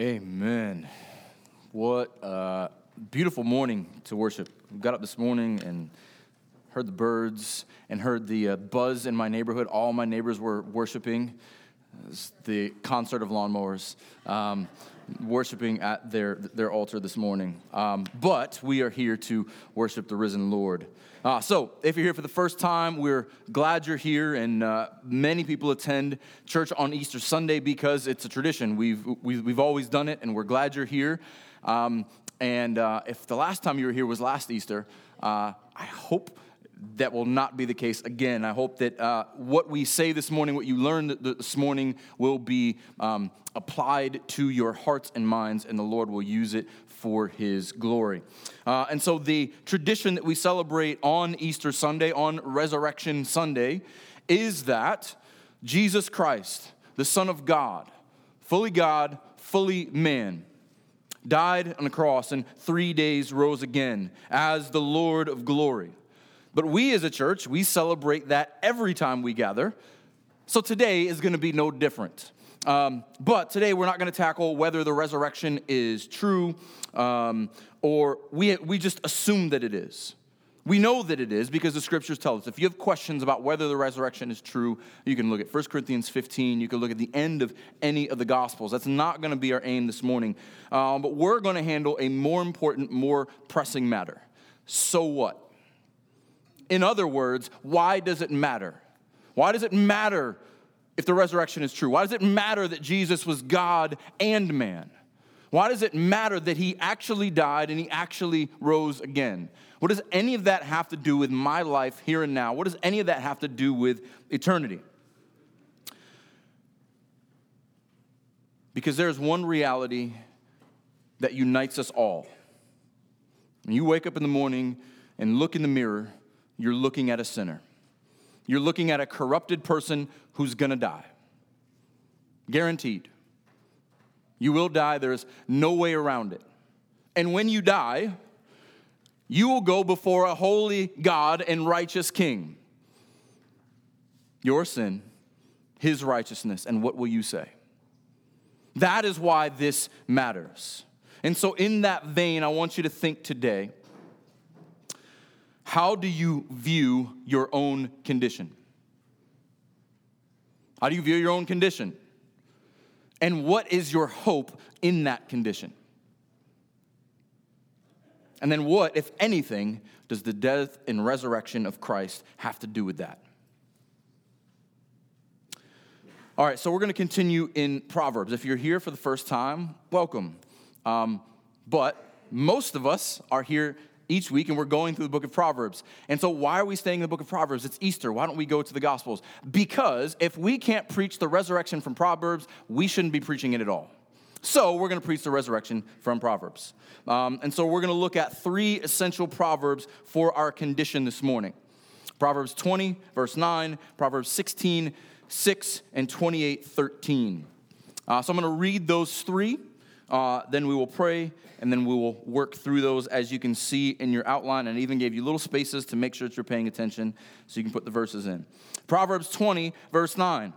Amen. What a beautiful morning to worship. Got up this morning and heard the birds and heard the uh, buzz in my neighborhood. All my neighbors were worshiping. The concert of lawnmowers, um, worshiping at their, their altar this morning. Um, but we are here to worship the risen Lord. Uh, so, if you're here for the first time, we're glad you're here, and uh, many people attend church on Easter Sunday because it's a tradition. We've, we've, we've always done it, and we're glad you're here. Um, and uh, if the last time you were here was last Easter, uh, I hope that will not be the case again. I hope that uh, what we say this morning, what you learned this morning, will be um, applied to your hearts and minds, and the Lord will use it for his glory. Uh, and so, the tradition that we celebrate on Easter Sunday, on Resurrection Sunday, is that Jesus Christ, the Son of God, fully God, fully man, died on the cross and three days rose again as the Lord of glory. But we as a church, we celebrate that every time we gather. So today is going to be no different. Um, but today we're not going to tackle whether the resurrection is true um, or we, we just assume that it is. We know that it is because the scriptures tell us. If you have questions about whether the resurrection is true, you can look at 1 Corinthians 15. You can look at the end of any of the Gospels. That's not going to be our aim this morning. Um, but we're going to handle a more important, more pressing matter. So what? In other words, why does it matter? Why does it matter if the resurrection is true? Why does it matter that Jesus was God and man? Why does it matter that he actually died and he actually rose again? What does any of that have to do with my life here and now? What does any of that have to do with eternity? Because there's one reality that unites us all. When you wake up in the morning and look in the mirror, you're looking at a sinner. You're looking at a corrupted person who's gonna die. Guaranteed. You will die, there's no way around it. And when you die, you will go before a holy God and righteous King. Your sin, his righteousness, and what will you say? That is why this matters. And so, in that vein, I want you to think today how do you view your own condition? How do you view your own condition? And what is your hope in that condition? And then, what, if anything, does the death and resurrection of Christ have to do with that? All right, so we're going to continue in Proverbs. If you're here for the first time, welcome. Um, but most of us are here each week, and we're going through the book of Proverbs. And so, why are we staying in the book of Proverbs? It's Easter. Why don't we go to the Gospels? Because if we can't preach the resurrection from Proverbs, we shouldn't be preaching it at all. So, we're going to preach the resurrection from Proverbs. Um, and so, we're going to look at three essential Proverbs for our condition this morning Proverbs 20, verse 9, Proverbs 16, 6, and 28, 13. Uh, so, I'm going to read those three. Uh, then we will pray, and then we will work through those as you can see in your outline. And even gave you little spaces to make sure that you're paying attention so you can put the verses in. Proverbs 20, verse 9.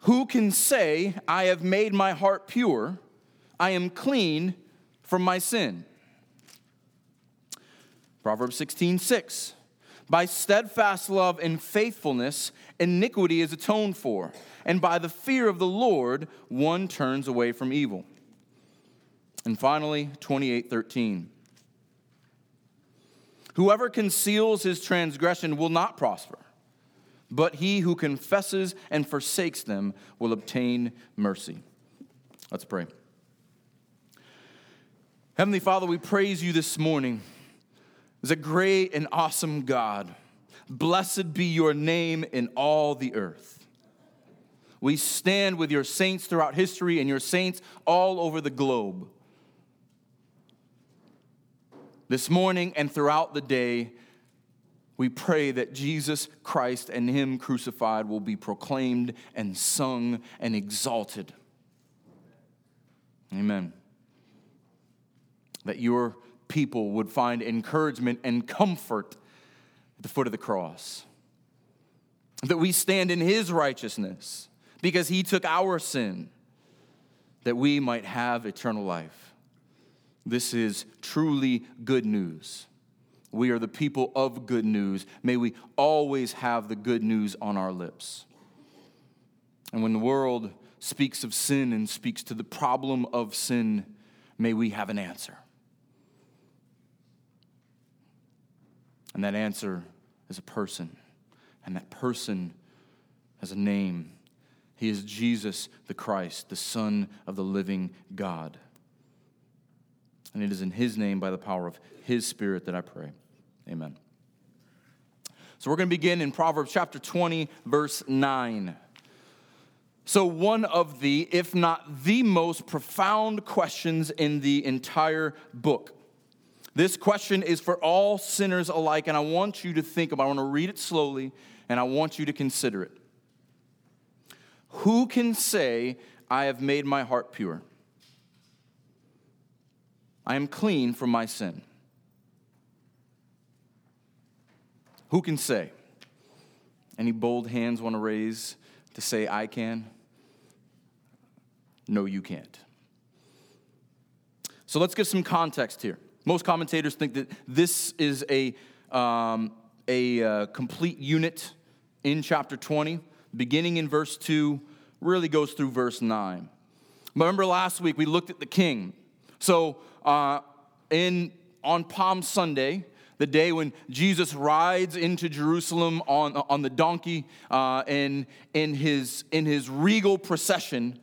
Who can say, I have made my heart pure, I am clean from my sin? Proverbs 16, 6. By steadfast love and faithfulness, iniquity is atoned for and by the fear of the Lord, one turns away from evil. And finally, 28:13. Whoever conceals his transgression will not prosper, but he who confesses and forsakes them will obtain mercy. Let's pray. Heavenly Father, we praise you this morning as a great and awesome God. Blessed be your name in all the earth. We stand with your saints throughout history and your saints all over the globe. This morning and throughout the day, we pray that Jesus Christ and Him crucified will be proclaimed and sung and exalted. Amen. That your people would find encouragement and comfort at the foot of the cross. That we stand in His righteousness because he took our sin. that we might have eternal life. This is truly good news. We are the people of good news. May we always have the good news on our lips. And when the world speaks of sin and speaks to the problem of sin, may we have an answer. And that answer is a person, and that person has a name. He is Jesus the Christ, the Son of the living God. And it is in His name, by the power of His Spirit, that I pray. Amen. So we're going to begin in Proverbs chapter 20, verse 9. So, one of the, if not the most profound questions in the entire book. This question is for all sinners alike, and I want you to think about it. I want to read it slowly, and I want you to consider it. Who can say, I have made my heart pure? I am clean from my sin. Who can say? Any bold hands want to raise to say, I can? No, you can't. So let's give some context here. Most commentators think that this is a, um, a uh, complete unit in chapter 20, beginning in verse 2, really goes through verse 9. Remember last week we looked at the king. So uh, in, on Palm Sunday, the day when Jesus rides into Jerusalem on, on the donkey uh, in, in, his, in his regal procession,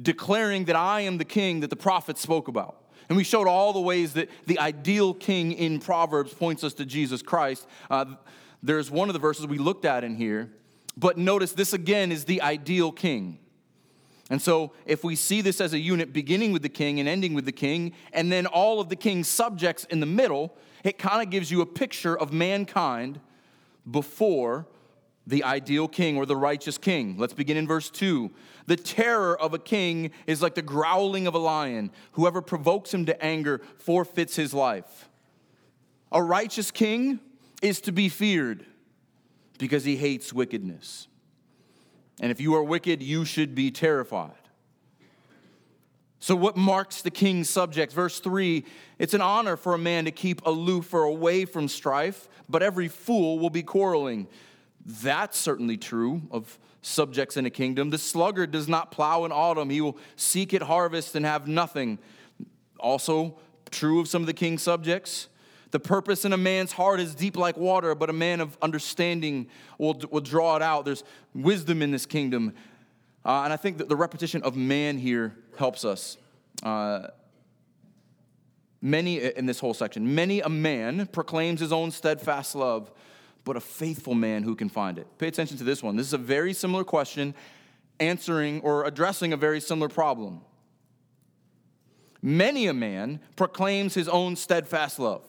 declaring that I am the king that the prophets spoke about. And we showed all the ways that the ideal king in Proverbs points us to Jesus Christ. Uh, there's one of the verses we looked at in here, but notice this again is the ideal king. And so, if we see this as a unit beginning with the king and ending with the king, and then all of the king's subjects in the middle, it kind of gives you a picture of mankind before the ideal king or the righteous king. Let's begin in verse 2. The terror of a king is like the growling of a lion. Whoever provokes him to anger forfeits his life. A righteous king is to be feared because he hates wickedness. And if you are wicked, you should be terrified. So, what marks the king's subjects? Verse 3 it's an honor for a man to keep aloof or away from strife, but every fool will be quarreling. That's certainly true of subjects in a kingdom. The sluggard does not plow in autumn, he will seek at harvest and have nothing. Also, true of some of the king's subjects. The purpose in a man's heart is deep like water, but a man of understanding will, will draw it out. There's wisdom in this kingdom. Uh, and I think that the repetition of man here helps us. Uh, many, in this whole section, many a man proclaims his own steadfast love, but a faithful man who can find it. Pay attention to this one. This is a very similar question, answering or addressing a very similar problem. Many a man proclaims his own steadfast love.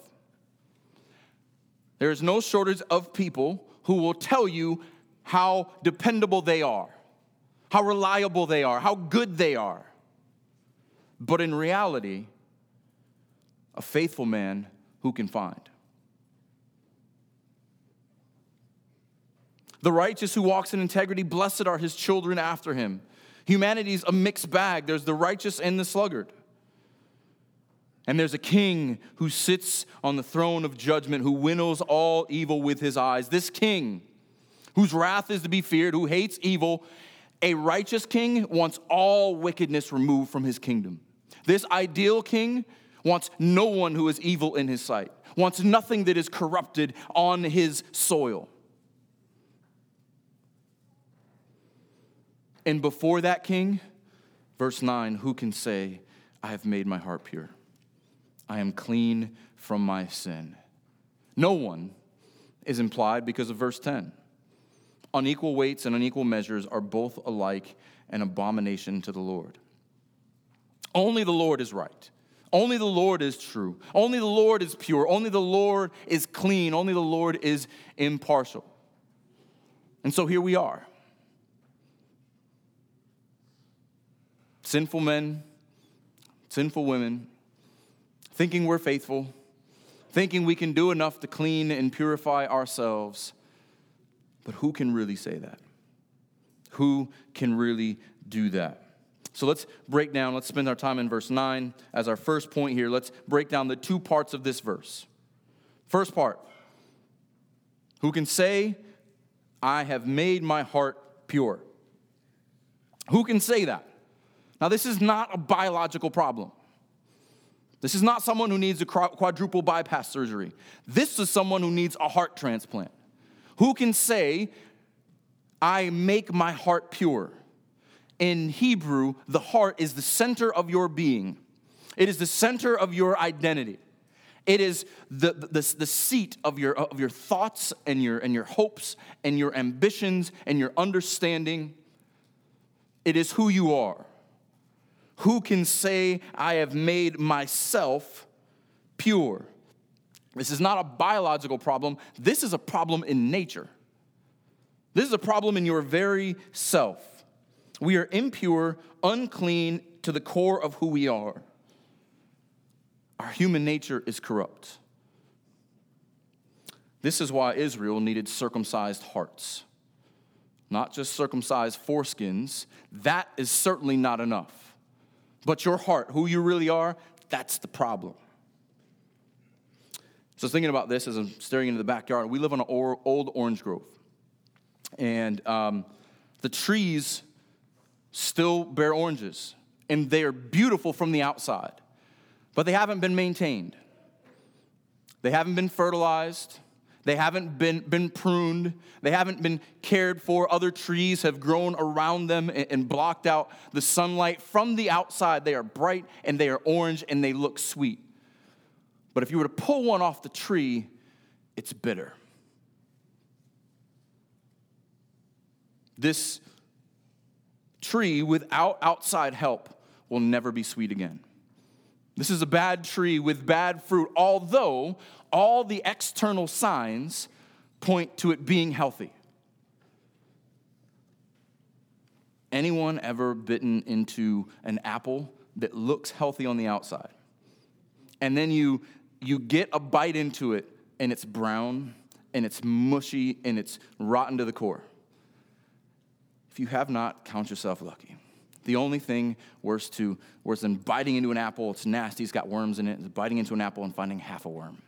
There is no shortage of people who will tell you how dependable they are how reliable they are, how good they are. But in reality, a faithful man who can find. The righteous who walks in integrity, blessed are his children after him. Humanity's a mixed bag. There's the righteous and the sluggard. And there's a king who sits on the throne of judgment, who winnows all evil with his eyes. This king, whose wrath is to be feared, who hates evil, a righteous king wants all wickedness removed from his kingdom. This ideal king wants no one who is evil in his sight, wants nothing that is corrupted on his soil. And before that king, verse 9, who can say, I have made my heart pure? I am clean from my sin. No one is implied because of verse 10. Unequal weights and unequal measures are both alike an abomination to the Lord. Only the Lord is right. Only the Lord is true. Only the Lord is pure. Only the Lord is clean. Only the Lord is impartial. And so here we are. Sinful men, sinful women, thinking we're faithful, thinking we can do enough to clean and purify ourselves but who can really say that? Who can really do that? So let's break down, let's spend our time in verse 9 as our first point here. Let's break down the two parts of this verse. First part Who can say, I have made my heart pure? Who can say that? Now, this is not a biological problem. This is not someone who needs a quadruple bypass surgery. This is someone who needs a heart transplant. Who can say, I make my heart pure? In Hebrew, the heart is the center of your being, it is the center of your identity. It is the, the, the seat of your, of your thoughts and your, and your hopes and your ambitions and your understanding. It is who you are. Who can say, I have made myself pure? This is not a biological problem, this is a problem in nature. This is a problem in your very self. We are impure, unclean to the core of who we are. Our human nature is corrupt. This is why Israel needed circumcised hearts, not just circumcised foreskins. That is certainly not enough. But your heart, who you really are, that's the problem. So thinking about this as I'm staring into the backyard. We live on an old orange grove. And um, the trees still bear oranges, and they are beautiful from the outside but they haven't been maintained. They haven't been fertilized. They haven't been, been pruned. They haven't been cared for. Other trees have grown around them and, and blocked out the sunlight. From the outside, they are bright and they are orange and they look sweet. But if you were to pull one off the tree, it's bitter. This tree, without outside help, will never be sweet again. This is a bad tree with bad fruit, although all the external signs point to it being healthy. Anyone ever bitten into an apple that looks healthy on the outside? And then you, you get a bite into it and it's brown and it's mushy and it's rotten to the core. If you have not, count yourself lucky. The only thing worse, to, worse than biting into an apple, it's nasty, it's got worms in it, is biting into an apple and finding half a worm.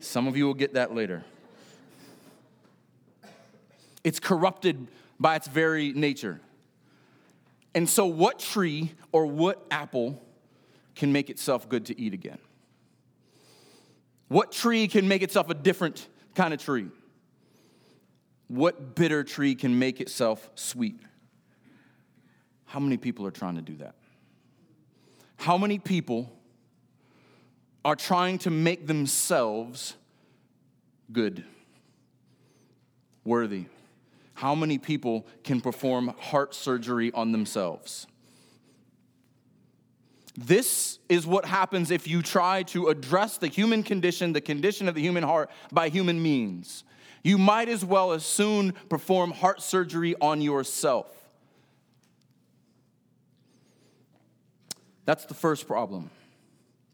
Some of you will get that later. It's corrupted by its very nature. And so, what tree or what apple can make itself good to eat again? What tree can make itself a different kind of tree? What bitter tree can make itself sweet? How many people are trying to do that? How many people are trying to make themselves good, worthy? How many people can perform heart surgery on themselves? This is what happens if you try to address the human condition, the condition of the human heart, by human means. You might as well as soon perform heart surgery on yourself. That's the first problem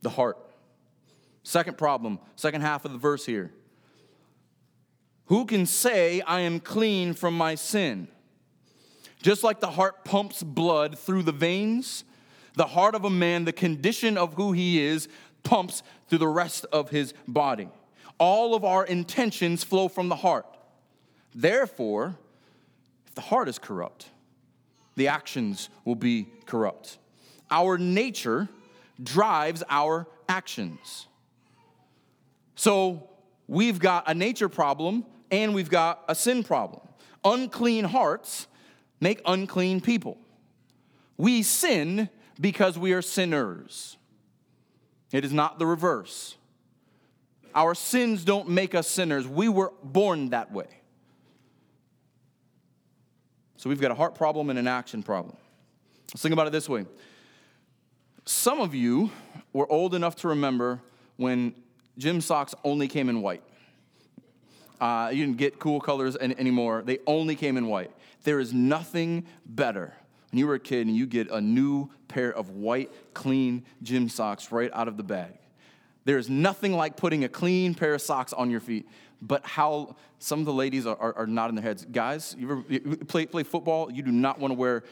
the heart. Second problem, second half of the verse here. Who can say, I am clean from my sin? Just like the heart pumps blood through the veins, the heart of a man, the condition of who he is, pumps through the rest of his body. All of our intentions flow from the heart. Therefore, if the heart is corrupt, the actions will be corrupt. Our nature drives our actions. So we've got a nature problem and we've got a sin problem. Unclean hearts make unclean people. We sin because we are sinners. It is not the reverse. Our sins don't make us sinners. We were born that way. So we've got a heart problem and an action problem. Let's think about it this way some of you were old enough to remember when gym socks only came in white. Uh, you didn't get cool colors any, anymore. They only came in white. There is nothing better when you were a kid and you get a new pair of white, clean gym socks right out of the bag. There is nothing like putting a clean pair of socks on your feet. But how some of the ladies are, are, are nodding their heads. Guys, you ever play, play football? You do not want to wear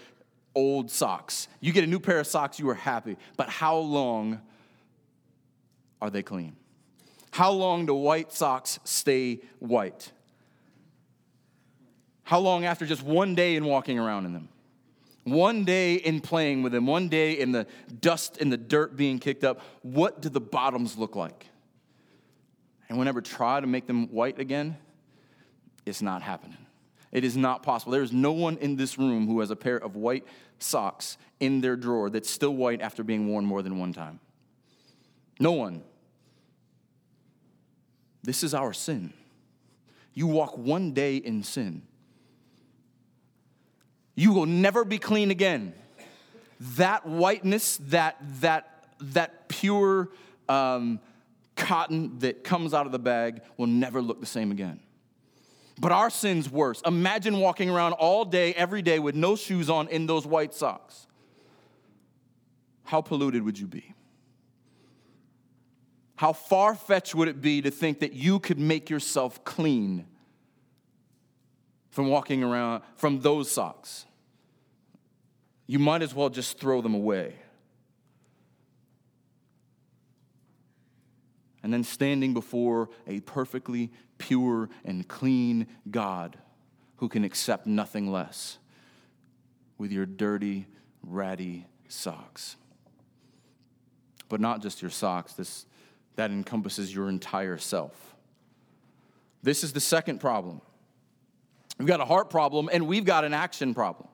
old socks. You get a new pair of socks, you are happy. But how long are they clean? How long do white socks stay white? How long after just one day in walking around in them? One day in playing with them, one day in the dust and the dirt being kicked up, what do the bottoms look like? And whenever try to make them white again, it's not happening. It is not possible. There is no one in this room who has a pair of white socks in their drawer that's still white after being worn more than one time. No one. This is our sin. You walk one day in sin, you will never be clean again. That whiteness, that, that, that pure um, cotton that comes out of the bag will never look the same again. But our sin's worse. Imagine walking around all day, every day, with no shoes on in those white socks. How polluted would you be? How far fetched would it be to think that you could make yourself clean from walking around from those socks? You might as well just throw them away. And then standing before a perfectly pure and clean God who can accept nothing less with your dirty, ratty socks. But not just your socks, this that encompasses your entire self. This is the second problem. We've got a heart problem and we've got an action problem.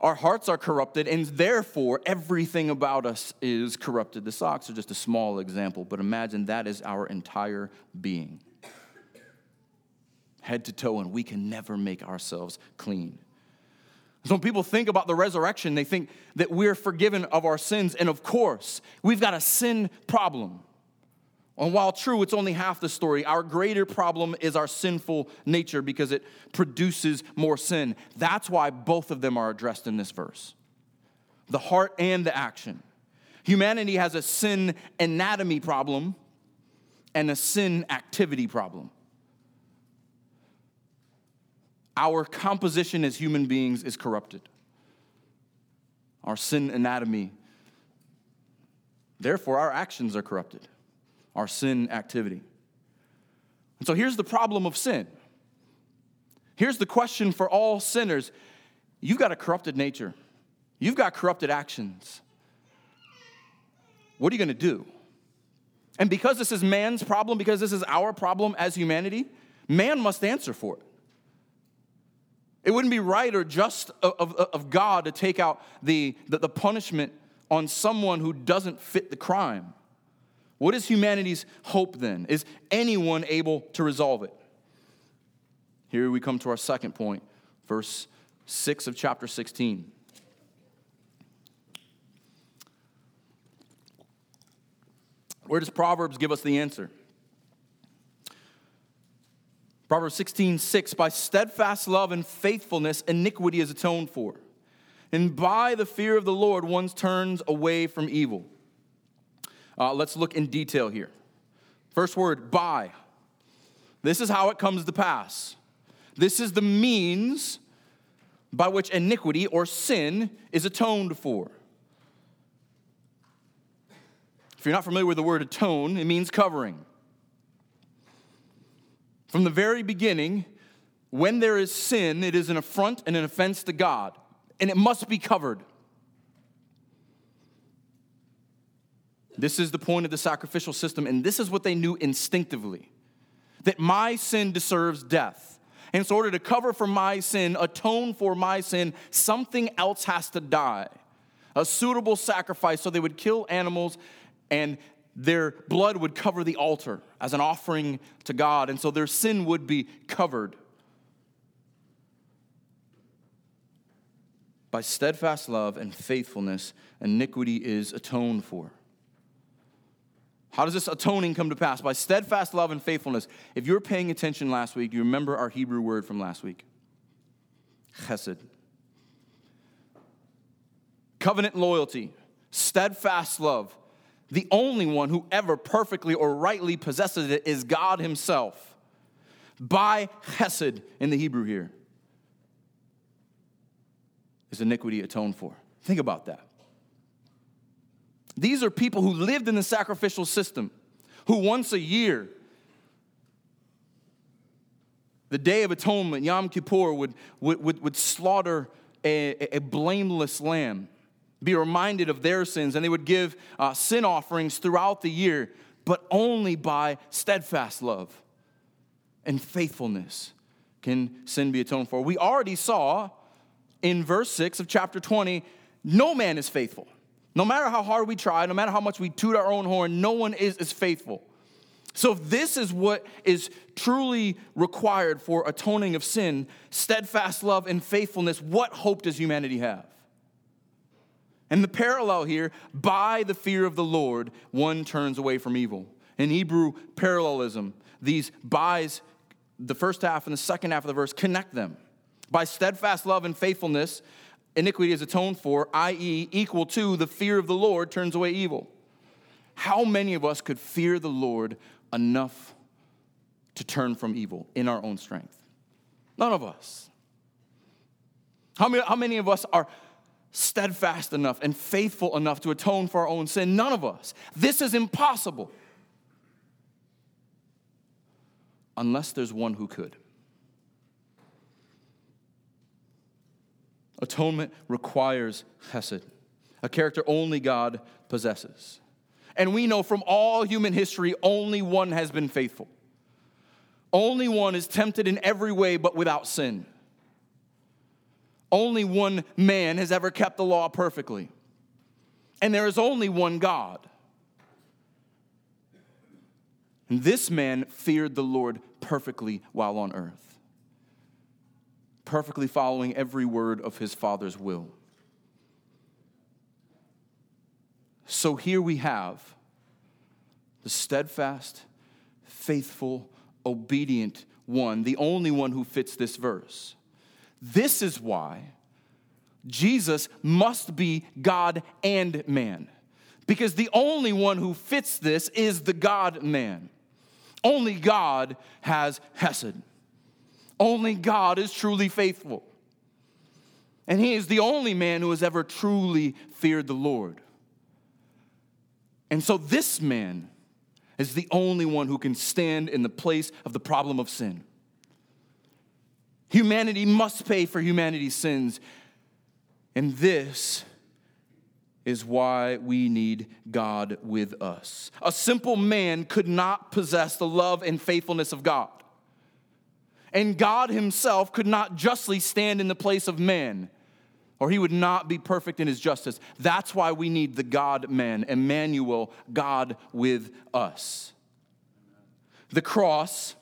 Our hearts are corrupted, and therefore everything about us is corrupted. The socks are just a small example, but imagine that is our entire being. Head to toe, and we can never make ourselves clean. So when people think about the resurrection, they think that we're forgiven of our sins. And of course, we've got a sin problem. And while true, it's only half the story. Our greater problem is our sinful nature because it produces more sin. That's why both of them are addressed in this verse the heart and the action. Humanity has a sin anatomy problem and a sin activity problem. Our composition as human beings is corrupted. Our sin anatomy, therefore, our actions are corrupted, our sin activity. And so here's the problem of sin. Here's the question for all sinners you've got a corrupted nature, you've got corrupted actions. What are you going to do? And because this is man's problem, because this is our problem as humanity, man must answer for it. It wouldn't be right or just of, of, of God to take out the, the, the punishment on someone who doesn't fit the crime. What is humanity's hope then? Is anyone able to resolve it? Here we come to our second point, verse 6 of chapter 16. Where does Proverbs give us the answer? Proverbs 16, 6, by steadfast love and faithfulness, iniquity is atoned for. And by the fear of the Lord, one turns away from evil. Uh, let's look in detail here. First word, by. This is how it comes to pass. This is the means by which iniquity or sin is atoned for. If you're not familiar with the word atone, it means covering. From the very beginning, when there is sin, it is an affront and an offense to God, and it must be covered. This is the point of the sacrificial system, and this is what they knew instinctively that my sin deserves death. And so, in order to cover for my sin, atone for my sin, something else has to die. A suitable sacrifice, so they would kill animals and their blood would cover the altar as an offering to God, and so their sin would be covered. By steadfast love and faithfulness, iniquity is atoned for. How does this atoning come to pass? By steadfast love and faithfulness. If you were paying attention last week, you remember our Hebrew word from last week chesed. Covenant loyalty, steadfast love, the only one who ever perfectly or rightly possesses it is God Himself. By chesed in the Hebrew here. is iniquity atoned for. Think about that. These are people who lived in the sacrificial system, who once a year, the Day of Atonement, Yom Kippur, would, would, would, would slaughter a, a, blameless lamb, be reminded of their sins, and they would give uh, sin offerings throughout the year, but only by steadfast love and faithfulness can sin be atoned for. We already saw in verse 6 of chapter 20 no man is faithful. No matter how hard we try, no matter how much we toot our own horn, no one is as faithful. So, if this is what is truly required for atoning of sin, steadfast love and faithfulness, what hope does humanity have? And the parallel here, by the fear of the Lord, one turns away from evil. In Hebrew parallelism, these bys, the first half and the second half of the verse, connect them. By steadfast love and faithfulness, iniquity is atoned for, i.e., equal to the fear of the Lord turns away evil. How many of us could fear the Lord enough to turn from evil in our own strength? None of us. How many, how many of us are steadfast enough and faithful enough to atone for our own sin? None of us. This is impossible unless there's one who could. Atonement requires hesed, a character only God possesses. And we know from all human history, only one has been faithful. Only one is tempted in every way but without sin. Only one man has ever kept the law perfectly. And there is only one God. And this man feared the Lord perfectly while on earth perfectly following every word of his Father's will. So here we have the steadfast, faithful, obedient one, the only one who fits this verse. This is why Jesus must be God and man, because the only one who fits this is the God man. Only God has Hesed. Only God is truly faithful. And he is the only man who has ever truly feared the Lord. And so this man is the only one who can stand in the place of the problem of sin. Humanity must pay for humanity's sins. And this is why we need God with us. A simple man could not possess the love and faithfulness of God and God himself could not justly stand in the place of man, or he would not be perfect in his justice. That's why we need the God man, Emmanuel, God with us. The cross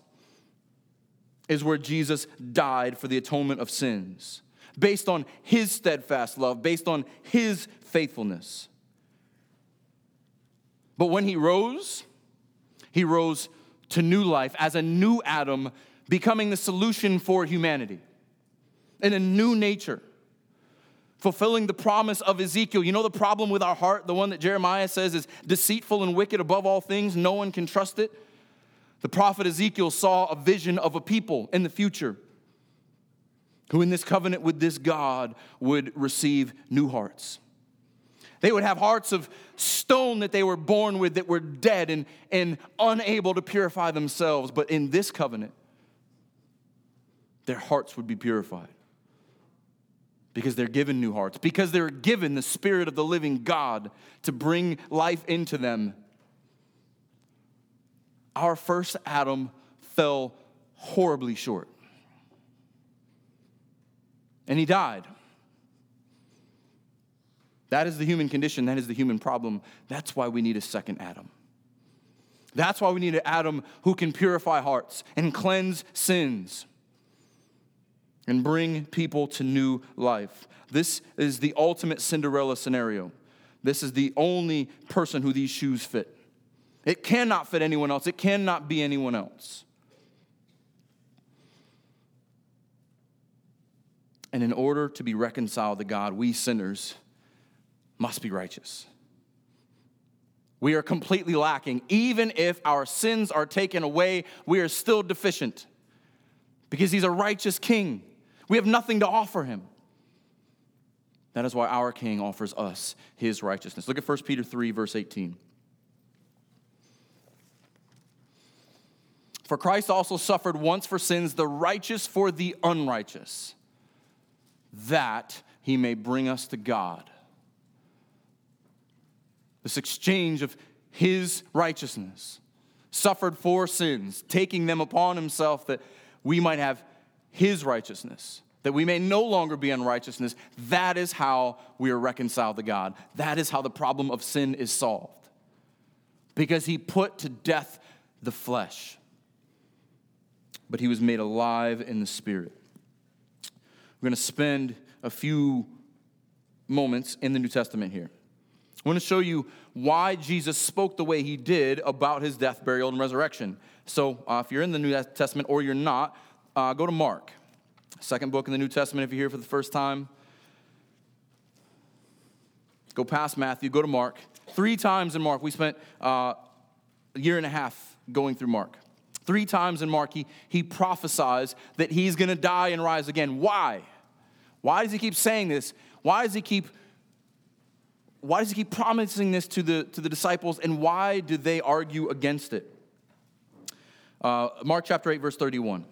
is where Jesus died for the atonement of sins, based on his steadfast love, based on his faithfulness. But when he rose, he rose to new life as a new Adam becoming the solution for humanity in a new nature, fulfilling the promise of Ezekiel. You know the problem with our heart, the one that Jeremiah says is deceitful and wicked above all things, no one can trust it? The prophet Ezekiel saw a vision of a people in the future who, in this covenant with this God, would receive new hearts. They would have hearts of stone that they were born with that were dead and, and unable to purify themselves. But in this covenant, their hearts would be purified. Because they're given new hearts, because they're given the Spirit of the living God to bring life into them. Our first Adam fell horribly short. And he died. That is the human condition. That is the human problem. That's why we need a second Adam. That's why we need an Adam who can purify hearts and cleanse sins and bring people to new life. This is the ultimate Cinderella scenario. This is the only person who these shoes fit. It cannot fit anyone else, it cannot be anyone else. And in order to be reconciled to God, we sinners must be righteous. We are completely lacking. Even if our sins are taken away, we are still deficient because He's a righteous King. We have nothing to offer him. That is why our King offers us his righteousness. Look at 1 Peter 3, verse 18. For Christ also suffered once for sins, the righteous for the unrighteous, that he may bring us to God. This exchange of his righteousness, suffered for sins, taking them upon himself that we might have his righteousness, that we may no longer be unrighteousness. That is how we are reconciled to God. That is how the problem of sin is solved. Because he put to death the flesh, but he was made alive in the spirit. We're going to spend a few moments in the New Testament here. I want to show you why Jesus spoke the way he did about his death, burial, and resurrection. So, uh, if you're in the New Testament or you're not, uh, go to Mark, second book in the New Testament if you're here for the first time. Go past Matthew, go to Mark. Three times in Mark, we spent uh, a year and a half going through Mark. Three times in Mark, he, he prophesies that he's going to die and rise again. Why? Why does he keep saying this? Why does he keep why does he keep promising this to the, to the disciples, and why do they argue against it? Uh, Mark chapter 8, verse 31.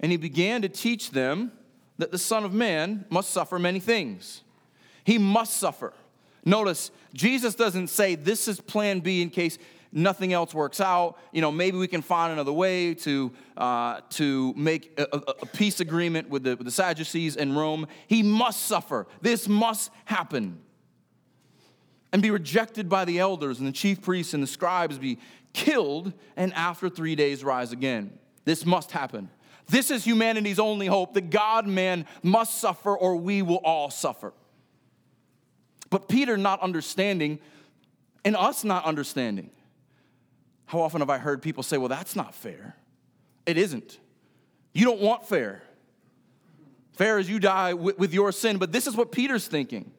And he began to teach them that the Son of Man must suffer many things. He must suffer. Notice, Jesus doesn't say this is plan B in case nothing else works out, you know, maybe we can find another way to, uh, to make a, a, peace agreement with the, with the Sadducees in Rome. He must suffer. This must happen. And be rejected by the elders and the chief priests and the scribes, be killed, and after three days rise again. This must happen. This is humanity's only hope. The God man must suffer, or we will all suffer. But Peter not understanding, and us not understanding, how often have I heard people say, well, that's not fair? It isn't. You don't want fair. Fair is you die with, with your sin, but this is what Peter's thinking.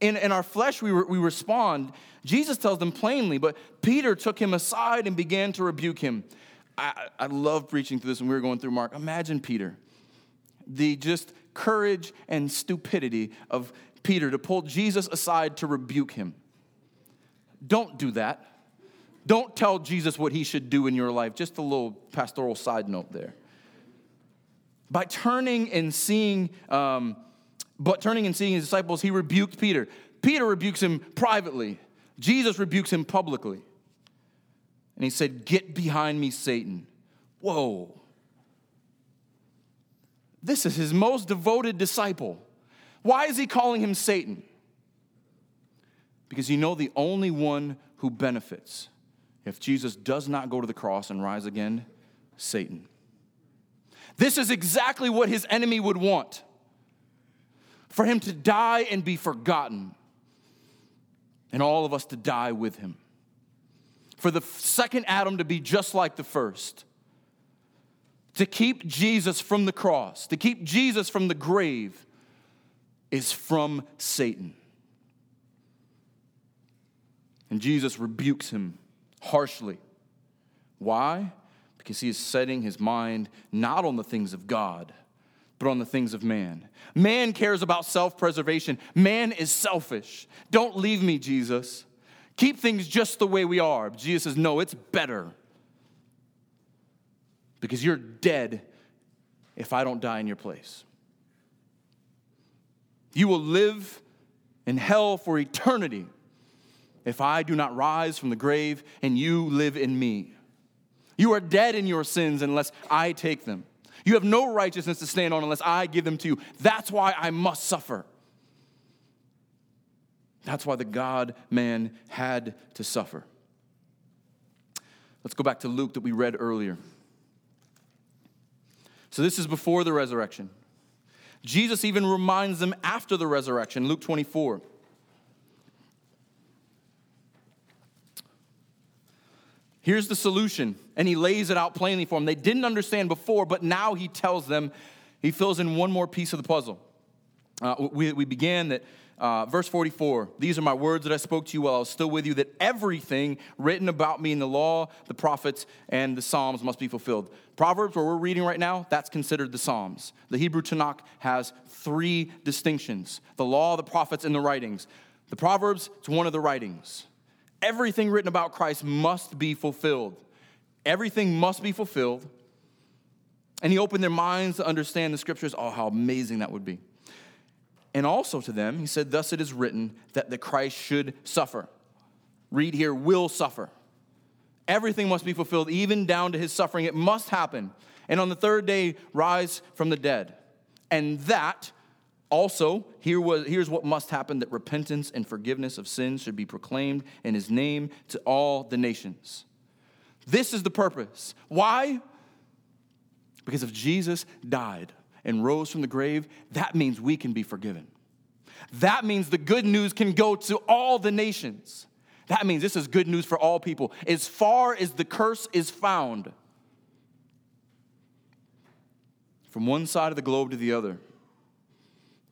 In, in our flesh, we, re, we respond. Jesus tells them plainly, but Peter took him aside and began to rebuke him. I, I love preaching through this when we were going through Mark. Imagine Peter, the just courage and stupidity of Peter to pull Jesus aside to rebuke him. Don't do that. Don't tell Jesus what he should do in your life. Just a little pastoral side note there. By turning and seeing, um, but turning and seeing his disciples, he rebuked Peter. Peter rebukes him privately. Jesus rebukes him publicly. And he said, Get behind me, Satan. Whoa. This is his most devoted disciple. Why is he calling him Satan? Because you know the only one who benefits if Jesus does not go to the cross and rise again? Satan. This is exactly what his enemy would want for him to die and be forgotten, and all of us to die with him. For the second Adam to be just like the first, to keep Jesus from the cross, to keep Jesus from the grave, is from Satan. And Jesus rebukes him harshly. Why? Because he is setting his mind not on the things of God, but on the things of man. Man cares about self preservation, man is selfish. Don't leave me, Jesus. Keep things just the way we are. Jesus says, No, it's better. Because you're dead if I don't die in your place. You will live in hell for eternity if I do not rise from the grave and you live in me. You are dead in your sins unless I take them. You have no righteousness to stand on unless I give them to you. That's why I must suffer. That's why the God man had to suffer. Let's go back to Luke that we read earlier. So, this is before the resurrection. Jesus even reminds them after the resurrection, Luke 24. Here's the solution. And he lays it out plainly for them. They didn't understand before, but now he tells them, he fills in one more piece of the puzzle. Uh, we, we began that uh, verse 44 These are my words that I spoke to you while I was still with you, that everything written about me in the law, the prophets, and the Psalms must be fulfilled. Proverbs, where we're reading right now, that's considered the Psalms. The Hebrew Tanakh has three distinctions the law, the prophets, and the writings. The Proverbs, it's one of the writings. Everything written about Christ must be fulfilled. Everything must be fulfilled. And he opened their minds to understand the scriptures. Oh, how amazing that would be. And also to them, he said, Thus it is written that the Christ should suffer. Read here, will suffer. Everything must be fulfilled, even down to his suffering. It must happen. And on the third day, rise from the dead. And that also, here was, here's what must happen that repentance and forgiveness of sins should be proclaimed in his name to all the nations. This is the purpose. Why? Because if Jesus died and rose from the grave, that means we can be forgiven. That means the good news can go to all the nations. That means this is good news for all people. As far as the curse is found, from one side of the globe to the other,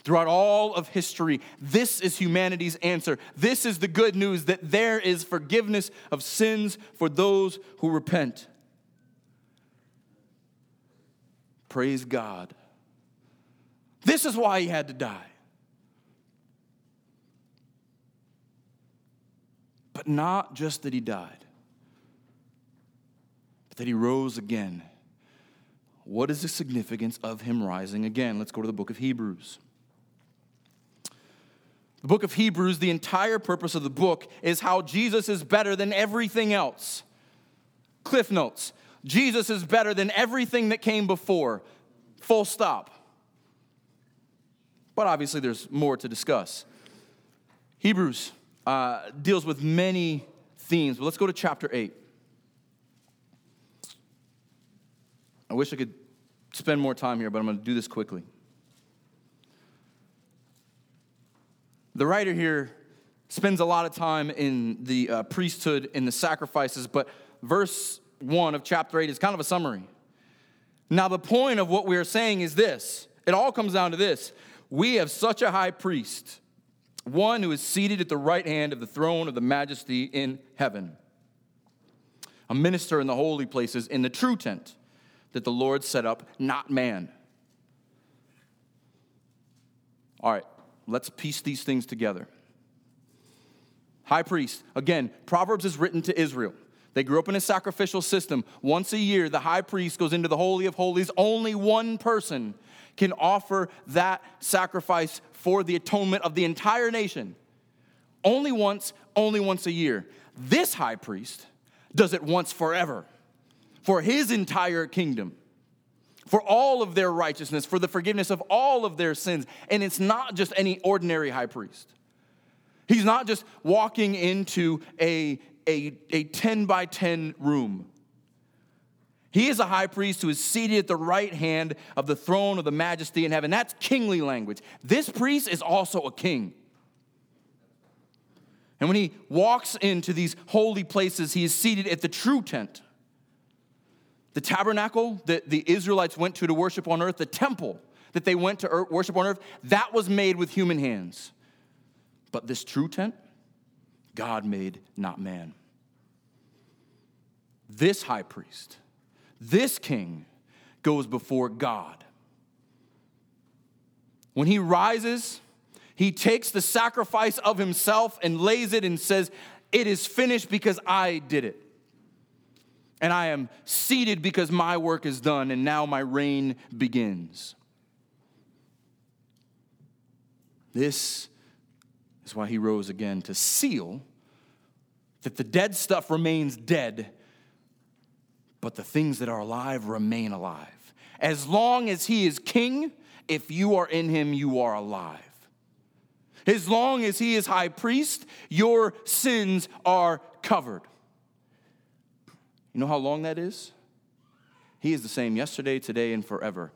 throughout all of history, this is humanity's answer. This is the good news that there is forgiveness of sins for those who repent. Praise God. This is why he had to die. But not just that he died, but that he rose again. What is the significance of him rising again? Let's go to the book of Hebrews. The book of Hebrews, the entire purpose of the book is how Jesus is better than everything else. Cliff notes Jesus is better than everything that came before. Full stop. But obviously, there's more to discuss. Hebrews uh, deals with many themes, but let's go to chapter 8. I wish I could spend more time here, but I'm going to do this quickly. The writer here spends a lot of time in the uh, priesthood and the sacrifices, but verse 1 of chapter 8 is kind of a summary. Now, the point of what we're saying is this it all comes down to this. We have such a high priest, one who is seated at the right hand of the throne of the majesty in heaven, a minister in the holy places in the true tent that the Lord set up, not man. All right, let's piece these things together. High priest, again, Proverbs is written to Israel. They grew up in a sacrificial system. Once a year, the high priest goes into the Holy of Holies. Only one person can offer that sacrifice for the atonement of the entire nation. Only once, only once a year. This high priest does it once forever for his entire kingdom for all of their righteousness, for the forgiveness of all of their sins. And it's not just any ordinary high priest. He's not just walking into a, a, a 10 by 10 room. He is a high priest who is seated at the right hand of the throne of the majesty in heaven. That's kingly language. This priest is also a king. And when he walks into these holy places, he is seated at the true tent. The tabernacle that the Israelites went to to worship on earth, the temple that they went to worship on earth, that was made with human hands. But this true tent, God made, not man. This high priest, this king, goes before God. When he rises, he takes the sacrifice of himself and lays it and says, It is finished because I did it and I am seated because my work is done, and now my reign begins. This is why he rose again to seal that the dead stuff remains dead, but the things that are alive remain alive. As long as he is king, if you are in him, you are alive. As long as he is high priest, your sins are covered. You know how long that is? He is the same yesterday, today, and forever.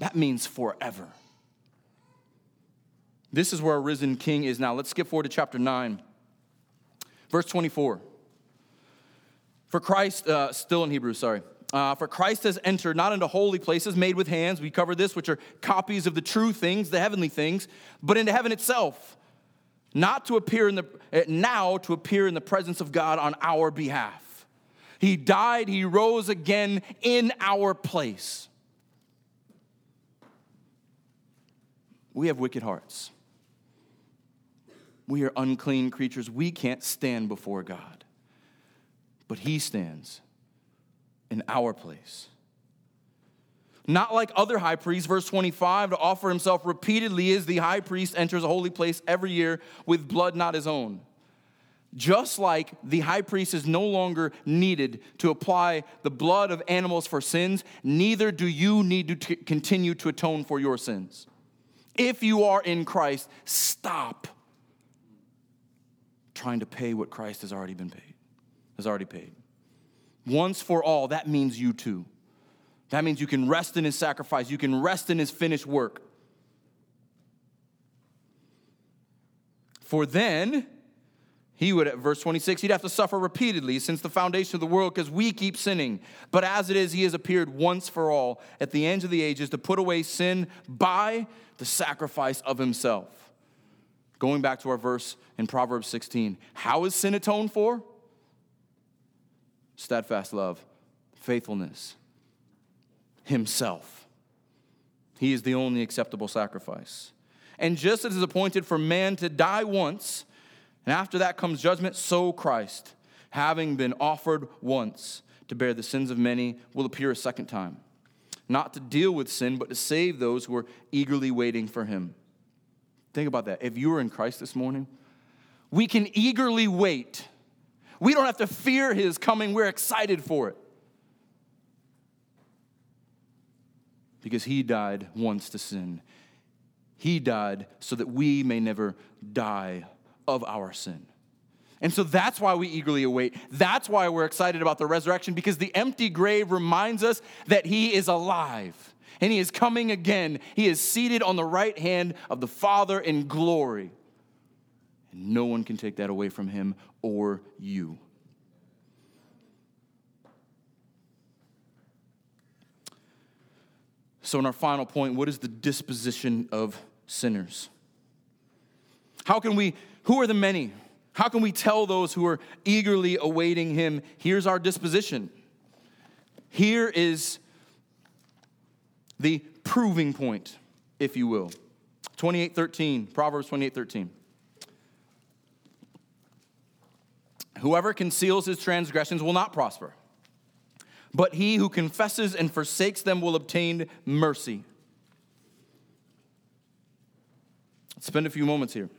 That means forever. This is where our risen king is now. Let's skip forward to chapter 9, verse 24. For Christ, uh, still in Hebrews, sorry. uh, for Christ has entered not into holy places made with hands, we covered this, which are copies of the true things, the heavenly things, but into heaven itself, not to appear in the, eh, now to appear in the presence of God on our behalf. He died, he rose again in our place. We have wicked hearts. We are unclean creatures. We can't stand before God. But He stands in our place. Not like other high priests, verse 25, to offer himself repeatedly as the high priest enters a holy place every year with blood not his own. Just like the high priest is no longer needed to apply the blood of animals for sins, neither do you need to t- continue to atone for your sins. If you are in Christ, stop trying to pay what Christ has already been paid, has already paid. Once for all, that means you too. That means you can rest in his sacrifice, you can rest in his finished work. For then, he would, at verse 26, he'd have to suffer repeatedly since the foundation of the world because we keep sinning. But as it is, he has appeared once for all at the end of the ages to put away sin by the sacrifice of himself. Going back to our verse in Proverbs 16, how is sin atoned for? Steadfast love, faithfulness, himself. He is the only acceptable sacrifice. And just as it is appointed for man to die once, and after that comes judgment, so Christ, having been offered once to bear the sins of many, will appear a second time, not to deal with sin, but to save those who are eagerly waiting for him. Think about that. If you are in Christ this morning, we can eagerly wait. We don't have to fear his coming, we're excited for it. Because he died once to sin. He died so that we may never die of our sin. And so that's why we eagerly await. That's why we're excited about the resurrection, because the empty grave reminds us that he is alive and he is coming again. He is seated on the right hand of the Father in glory. And no one can take that away from him or you. So, in our final point, what is the disposition of sinners? How can we, who are the many? How can we tell those who are eagerly awaiting him, here's our disposition? Here is the proving point, if you will. 28:13, Proverbs 28:13. Whoever conceals his transgressions will not prosper, but he who confesses and forsakes them will obtain mercy. Spend a few moments here.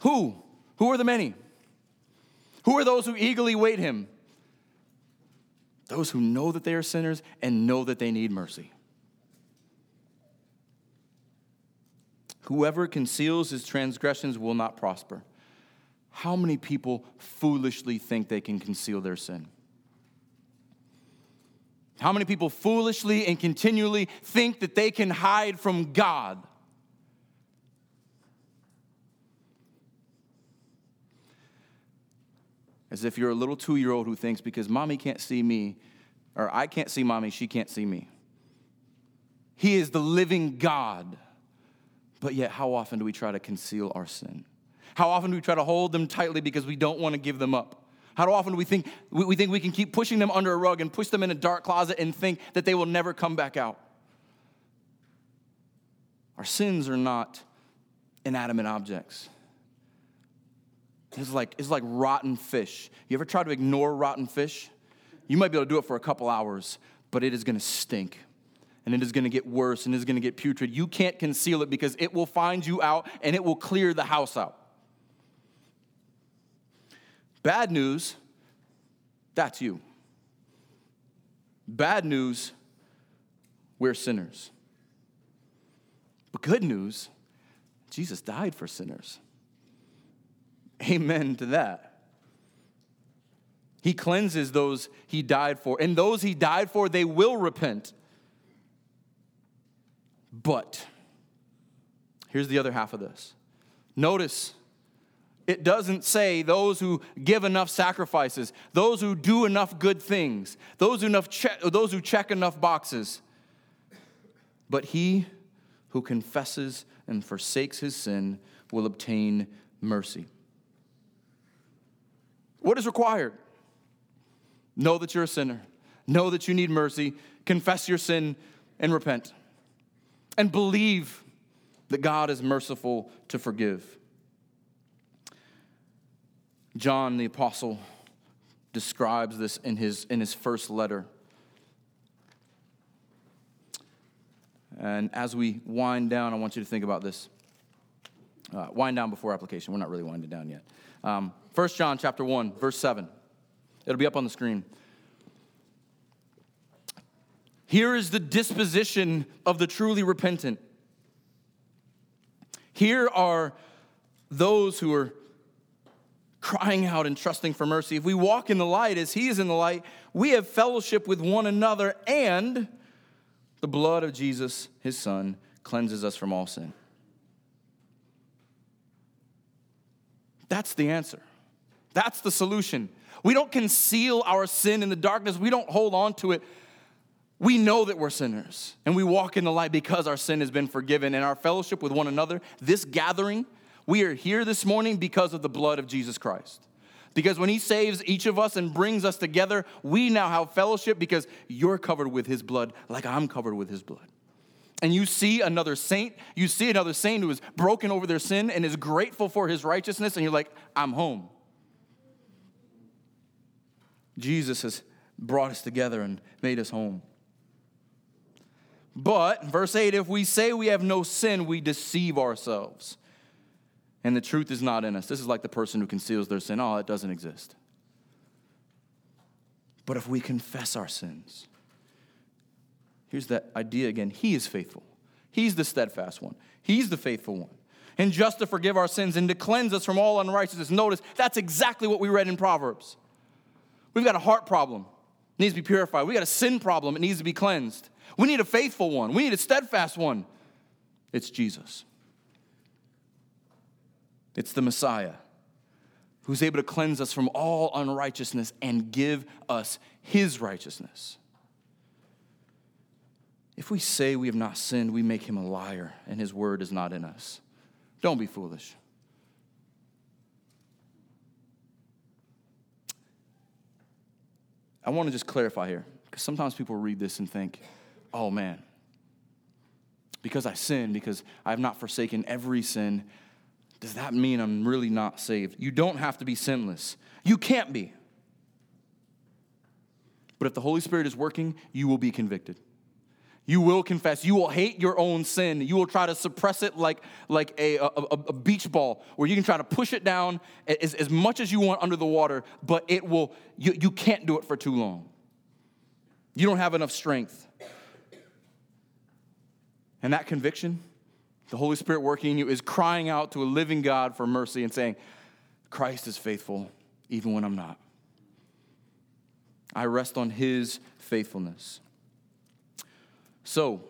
Who? Who are the many? Who are those who eagerly wait him? Those who know that they are sinners and know that they need mercy. Whoever conceals his transgressions will not prosper. How many people foolishly think they can conceal their sin? How many people foolishly and continually think that they can hide from God? As if you're a little two year old who thinks because mommy can't see me, or I can't see mommy, she can't see me. He is the living God. But yet, how often do we try to conceal our sin? How often do we try to hold them tightly because we don't want to give them up? How often do we think we think we can keep pushing them under a rug and push them in a dark closet and think that they will never come back out? Our sins are not inanimate objects. It's like, it's like rotten fish. You ever try to ignore rotten fish? You might be able to do it for a couple hours, but it is going to stink. And it is going to get worse and it is going to get putrid. You can't conceal it because it will find you out and it will clear the house out. Bad news, that's you. Bad news, we're sinners. But good news, Jesus died for sinners. Amen to that. He cleanses those he died for, and those he died for, they will repent. But here's the other half of this. Notice, It doesn't say those who give enough sacrifices, those who do enough good things, those who, enough those who check enough boxes. But he who confesses and forsakes his sin will obtain mercy. What is required? Know that you're a sinner. Know that you need mercy. Confess your sin and repent. And believe that God is merciful to forgive. John the Apostle describes this in his, in his first letter. And as we wind down, I want you to think about this. Uh, wind down before application. We're not really winding down yet. Um, 1 John chapter 1, verse 7. It'll be up on the screen. Here is the disposition of the truly repentant. Here are those who are crying out and trusting for mercy. If we walk in the light as He is in the light, we have fellowship with one another, and the blood of Jesus, His Son, cleanses us from all sin. That's the answer. That's the solution. We don't conceal our sin in the darkness, we don't hold on to it. We know that we're sinners and we walk in the light because our sin has been forgiven and our fellowship with one another. This gathering, we are here this morning because of the blood of Jesus Christ. Because when he saves each of us and brings us together, we now have fellowship because you're covered with his blood like I'm covered with his blood. And you see another saint, you see another saint who is broken over their sin and is grateful for his righteousness, and you're like, I'm home. Jesus has brought us together and made us home. But, verse 8, if we say we have no sin, we deceive ourselves. And the truth is not in us. This is like the person who conceals their sin. Oh, it doesn't exist. But if we confess our sins, here's that idea again He is faithful. He's the steadfast one, He's the faithful one. And just to forgive our sins and to cleanse us from all unrighteousness. Notice that's exactly what we read in Proverbs. We've got a heart problem, it needs to be purified. We got a sin problem, it needs to be cleansed. We need a faithful one, we need a steadfast one. It's Jesus. It's the Messiah who's able to cleanse us from all unrighteousness and give us his righteousness. If we say we have not sinned, we make him a liar, and his word is not in us. Don't be foolish. I want to just clarify here, because sometimes people read this and think, oh man, because I sin, because I have not forsaken every sin, does that mean I'm really not saved? You don't have to be sinless. You can't be. But if the Holy Spirit is working, you will be convicted. You will confess. You will hate your own sin. You will try to suppress it like, like a, a, a, beach ball, where you can try to push it down as, as much as you want under the water, but it will, you, you can't do it for too long. You don't have enough strength. And that conviction, the Holy Spirit working in you, is crying out to a living God for mercy and saying, Christ is faithful even when I'm not. I rest on his faithfulness. So,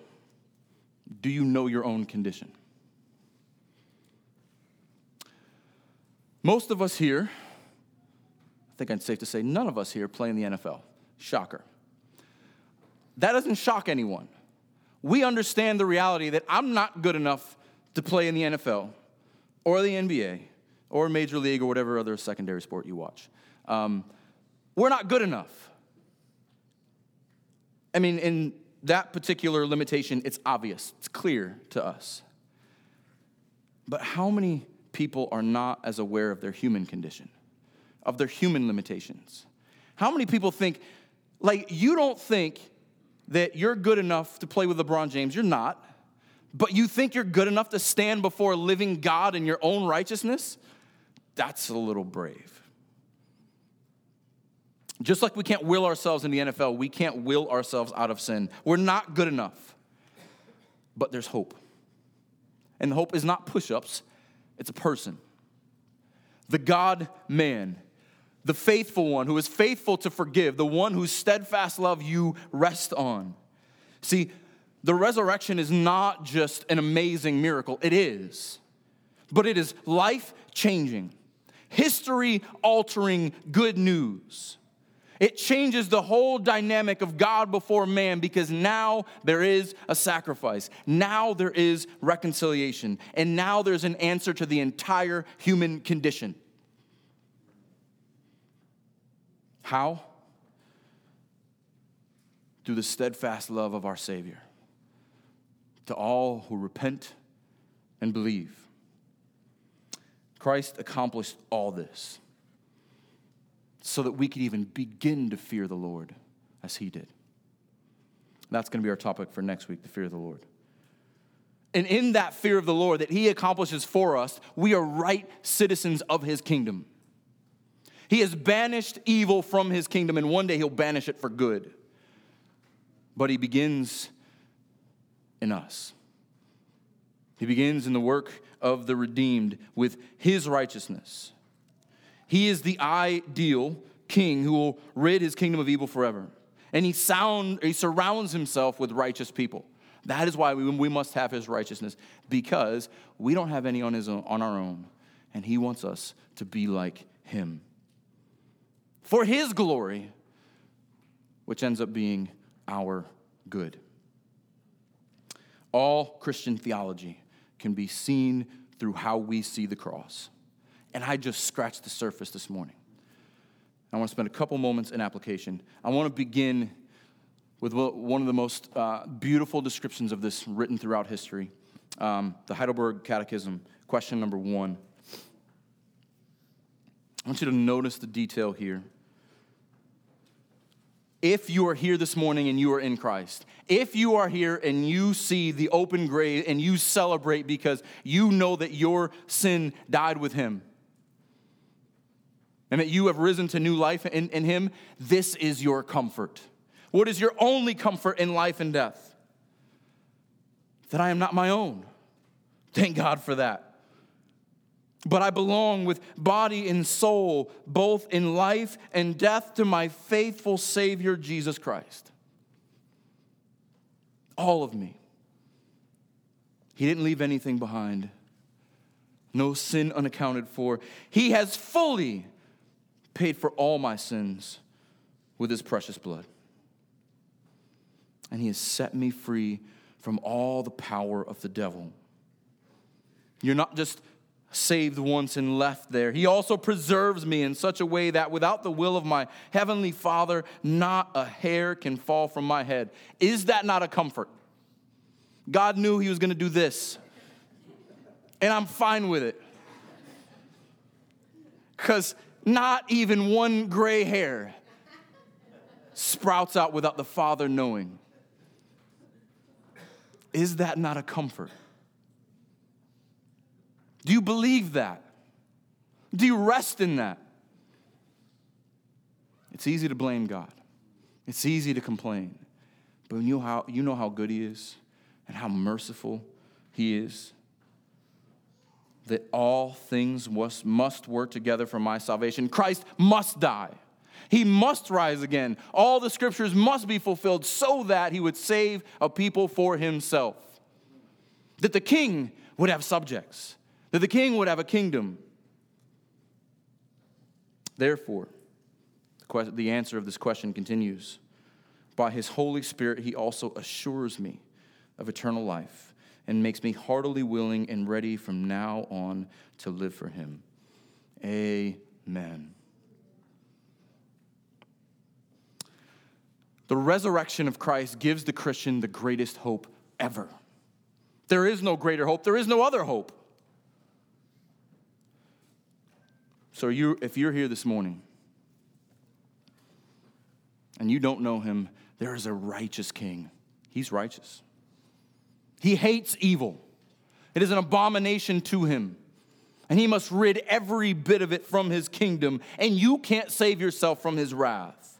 do you know your own condition? Most of us here, I think it's safe to say none of us here play in the NFL. Shocker. That doesn't shock anyone. We understand the reality that I'm not good enough to play in the NFL or the NBA or Major League or whatever other secondary sport you watch. Um, we're not good enough. I mean, in that particular limitation, it's obvious, it's clear to us. But how many people are not as aware of their human condition, of their human limitations? How many people think, like, you don't think that you're good enough to play with LeBron James? You're not. But you think you're good enough to stand before a living God in your own righteousness? That's a little brave. Just like we can't will ourselves in the NFL, we can't will ourselves out of sin. We're not good enough. But there's hope. And the hope is not push ups, it's a person. The God man, the faithful one who is faithful to forgive, the one whose steadfast love you rest on. See, the resurrection is not just an amazing miracle, it is, but it is life changing. history altering good news. It changes the whole dynamic of God before man because now there is a sacrifice. Now there is reconciliation. And now there's an answer to the entire human condition. How? Through the steadfast love of our Savior to all who repent and believe. Christ accomplished all this so that we could even begin to fear the Lord as he did. That's going to be our topic for next week the fear of the Lord. And in that fear of the Lord that he accomplishes for us, we are right citizens of his kingdom. He has banished evil from his kingdom, and one day he'll banish it for good. But he begins in us. He begins in the work of the redeemed with his righteousness. He is the ideal king who will rid his kingdom of evil forever. And he, sound, he surrounds himself with righteous people. That is why we, we must have his righteousness, because we don't have any on, his own, on our own. And he wants us to be like him. For his glory, which ends up being our good. All Christian theology can be seen through how we see the cross. And I just scratched the surface this morning. I want to spend a couple moments in application. I want to begin with one of the most uh, beautiful descriptions of this written throughout history um, the Heidelberg Catechism, question number one. I want you to notice the detail here if you are here this morning and you are in Christ, if you are here and you see the open grave and you celebrate because you know that your sin died with Him and that you have risen to new life in, in Him, this is your comfort. What is your only comfort in life and death? That I am not my own. Thank God for that but I belong with body and soul, both in life and death, to my faithful Savior, Jesus Christ. All of me. He didn't leave anything behind, no sin unaccounted for. He has fully paid for all my sins with His precious blood. And He has set me free from all the power of the devil. You're not just saved once and left there. He also preserves me in such a way that without the will of my heavenly Father, not a hair can fall from my head. Is that not a comfort? God knew He was going to do this, and I'm fine with it. Because not even one gray hair sprouts out without the Father knowing. Is that not a comfort? Do you believe that? Do you rest in that? It's easy to blame God. It's easy to complain. But you know how, you know how good He is and how merciful He is. That all things must, must work together for my salvation. Christ must die. He must rise again. All the scriptures must be fulfilled so that he would save a people for himself. That the king would have subjects that the king would have a kingdom. Therefore, the answer of this question continues By his Holy Spirit, he also assures me of eternal life and makes me heartily willing and ready from now on to live for him. Amen. The resurrection of Christ gives the Christian the greatest hope ever. There is no greater hope, there is no other hope. So you, if you're here this morning and you don't know him, there is a righteous king. He's righteous. He hates evil, it is an abomination to him. And he must rid every bit of it from his kingdom, and you can't save yourself from his wrath.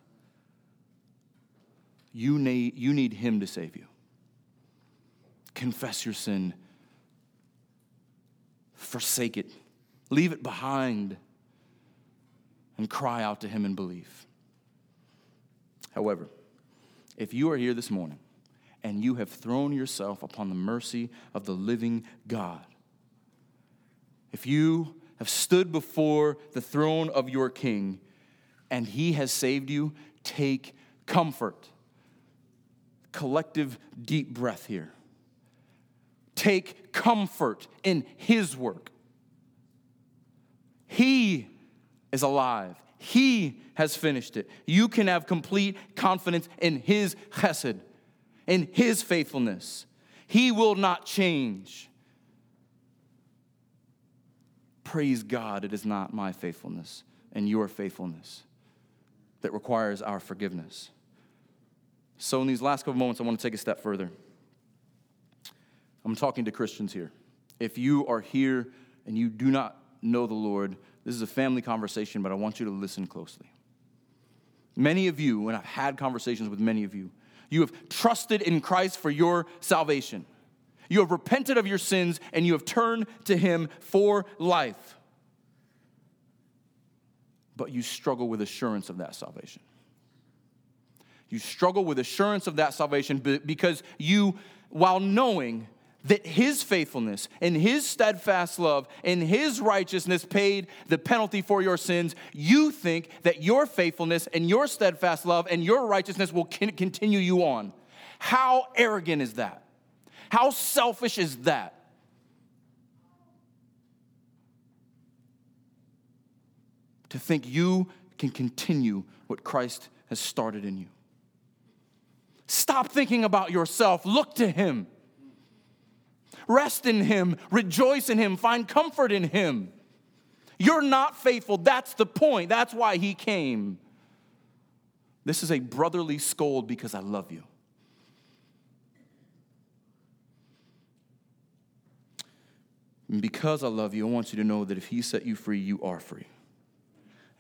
You need, you need him to save you. Confess your sin, forsake it, leave it behind and cry out to Him in belief. However, if you are here this morning and you have thrown yourself upon the mercy of the living God, if you have stood before the throne of your king, and he has saved you. Take comfort. Collective deep breath here. Take comfort in his work. He is alive. He has finished it. You can have complete confidence in His chesed, in His faithfulness. He will not change. Praise God, it is not my faithfulness and your faithfulness that requires our forgiveness. So, in these last couple moments, I want to take a step further. I'm talking to Christians here. If you are here and you do not know the Lord, this is a family conversation, but I want you to listen closely. Many of you, and I've had conversations with many of you, you have trusted in Christ for your salvation. You have repented of your sins and you have turned to Him for life. But you struggle with assurance of that salvation. You struggle with assurance of that salvation because you, while knowing that his faithfulness and his steadfast love and his righteousness paid the penalty for your sins, you think that your faithfulness and your steadfast love and your righteousness will continue you on. How arrogant is that? How selfish is that? To think you can continue what Christ has started in you. Stop thinking about yourself, look to him. Rest in Him, rejoice in Him, find comfort in Him. You're not faithful. That's the point. That's why He came. This is a brotherly scold because I love you. And because I love you, I want you to know that if He set you free, you are free.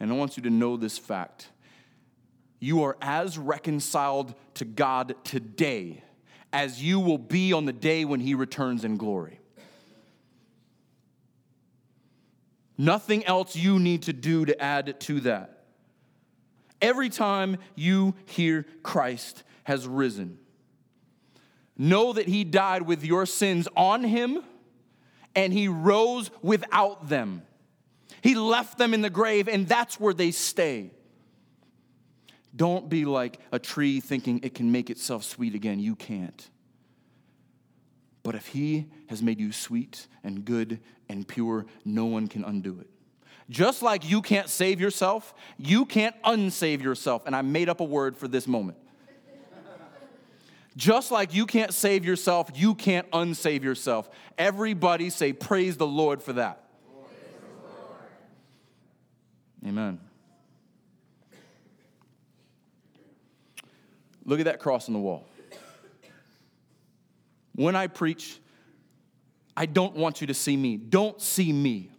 And I want you to know this fact. You are as reconciled to God today as you will be on the day when he returns in glory. Nothing else you need to do to add to that. Every time you hear Christ has risen, know that he died with your sins on him and he rose without them. He left them in the grave, and that's where they stay. Don't be like a tree thinking it can make itself sweet again. You can't. But if He has made you sweet and good and pure, no one can undo it. Just like you can't save yourself, you can't unsave yourself. And I made up a word for this moment. Just like you can't save yourself, you can't unsave yourself. Everybody say, Praise the Lord for that. Amen. Look at that cross on the wall. When I preach, I don't want you to see me. Don't see me.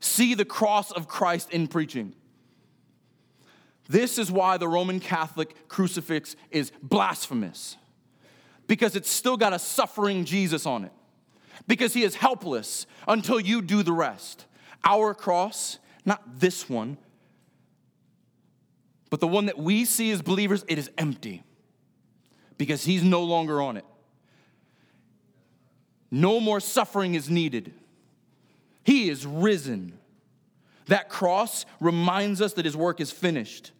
See the cross of Christ in preaching. This is why the Roman Catholic crucifix is blasphemous, because it's still got a suffering Jesus on it, because he is helpless until you do the rest. Our cross, not this one, but the one that we see as believers, it is empty because he's no longer on it. No more suffering is needed. He is risen. That cross reminds us that his work is finished.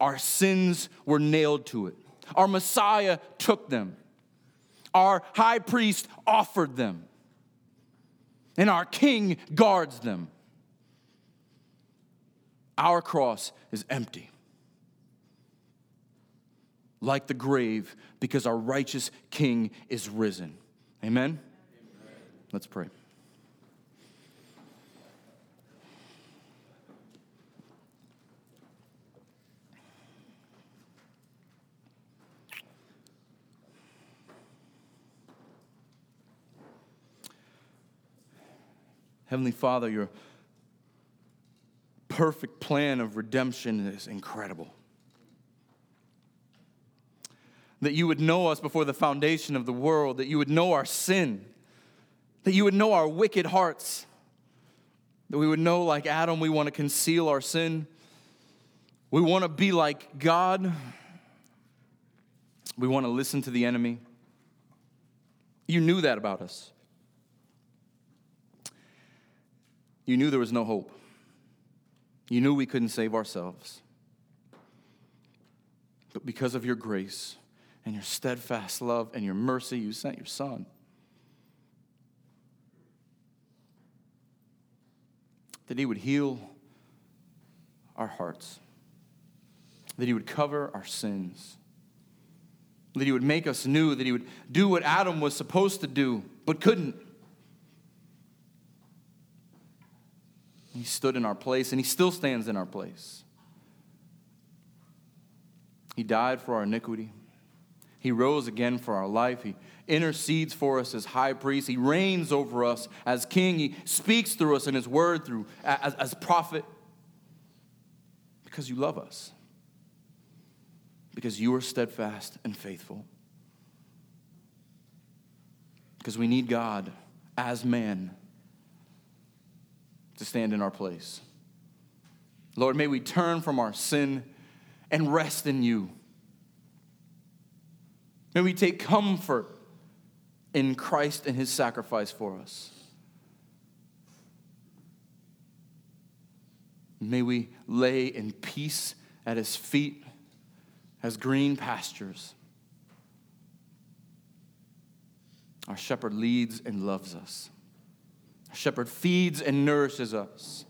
Our sins were nailed to it. Our Messiah took them. Our high priest offered them. And our king guards them. Our cross is empty like the grave because our righteous King is risen. Amen? Amen. Let's pray. Heavenly Father, your perfect plan of redemption is incredible that you would know us before the foundation of the world, that you would know our sin, that you would know our wicked hearts, that we would know, like Adam, we want to conceal our sin. We want to be like God. We want to listen to the enemy. You knew that about us. You knew there was no hope. You knew we couldn't save ourselves. But because of your grace and your steadfast love and your mercy, you sent your Son. That He would heal our hearts, that He would cover our sins, that He would make us new, that He would do what Adam was supposed to do but couldn't. He stood in our place and He still stands in our place. He died for our iniquity. He rose again for our life. He intercedes for us as high priest. He reigns over us as king. He speaks through us in his word through as, as prophet because you love us. Because you are steadfast and faithful. Because we need God as man to stand in our place. Lord, may we turn from our sin and rest in you. May we take comfort in Christ and his sacrifice for us. May we lay in peace at his feet as green pastures. Our shepherd leads and loves us. Our shepherd feeds and nourishes us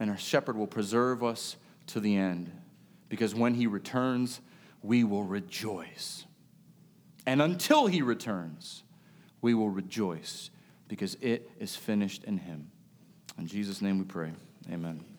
and our shepherd will preserve us to the end. Because when he returns, we will rejoice. And until he returns, we will rejoice because it is finished in him. In Jesus' name we pray. Amen.